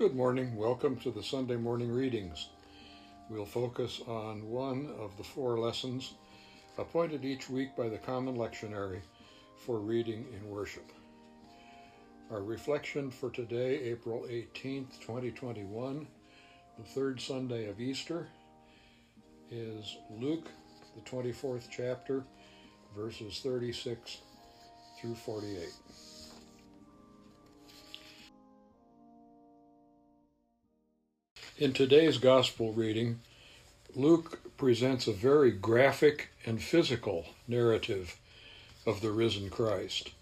Good morning. Welcome to the Sunday morning readings. We'll focus on one of the four lessons appointed each week by the Common Lectionary for reading in worship. Our reflection for today, April 18th, 2021, the third Sunday of Easter, is Luke, the 24th chapter, verses 36 through 48. In today's gospel reading, Luke presents a very graphic and physical narrative of the risen Christ.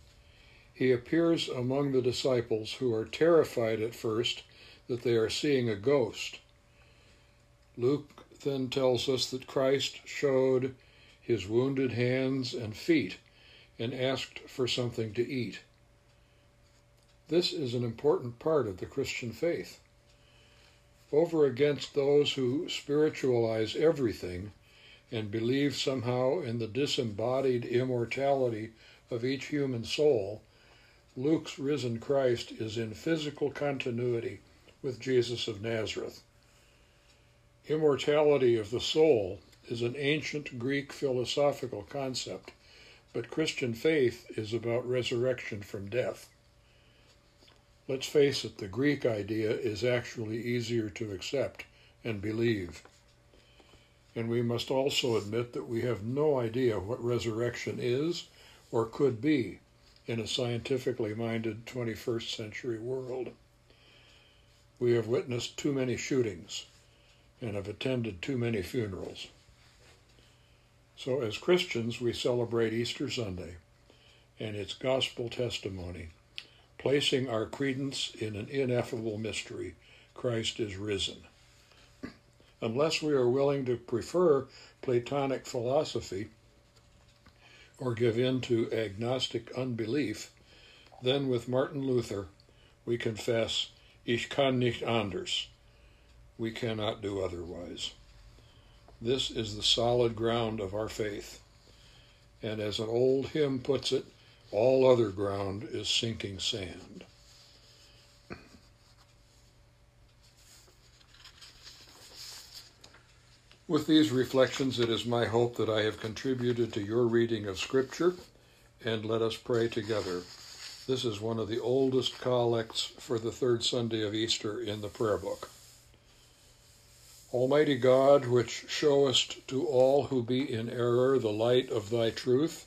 He appears among the disciples who are terrified at first that they are seeing a ghost. Luke then tells us that Christ showed his wounded hands and feet and asked for something to eat. This is an important part of the Christian faith over against those who spiritualize everything and believe somehow in the disembodied immortality of each human soul, Luke's risen Christ is in physical continuity with Jesus of Nazareth. Immortality of the soul is an ancient Greek philosophical concept, but Christian faith is about resurrection from death. Let's face it, the Greek idea is actually easier to accept and believe. And we must also admit that we have no idea what resurrection is or could be in a scientifically minded 21st century world. We have witnessed too many shootings and have attended too many funerals. So, as Christians, we celebrate Easter Sunday and its gospel testimony placing our credence in an ineffable mystery Christ is risen. Unless we are willing to prefer Platonic philosophy or give in to agnostic unbelief, then with Martin Luther we confess, Ich kann nicht anders. We cannot do otherwise. This is the solid ground of our faith. And as an old hymn puts it, all other ground is sinking sand. With these reflections, it is my hope that I have contributed to your reading of Scripture, and let us pray together. This is one of the oldest collects for the third Sunday of Easter in the prayer book. Almighty God, which showest to all who be in error the light of thy truth,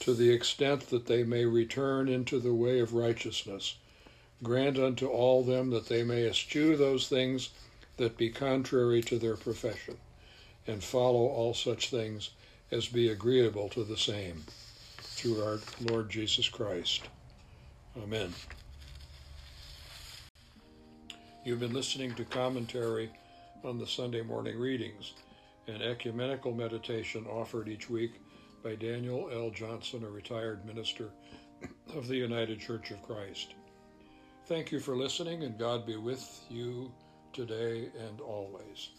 to the extent that they may return into the way of righteousness. Grant unto all them that they may eschew those things that be contrary to their profession, and follow all such things as be agreeable to the same, through our Lord Jesus Christ. Amen. You've been listening to commentary on the Sunday morning readings, an ecumenical meditation offered each week by Daniel L. Johnson, a retired minister of the United Church of Christ. Thank you for listening, and God be with you today and always.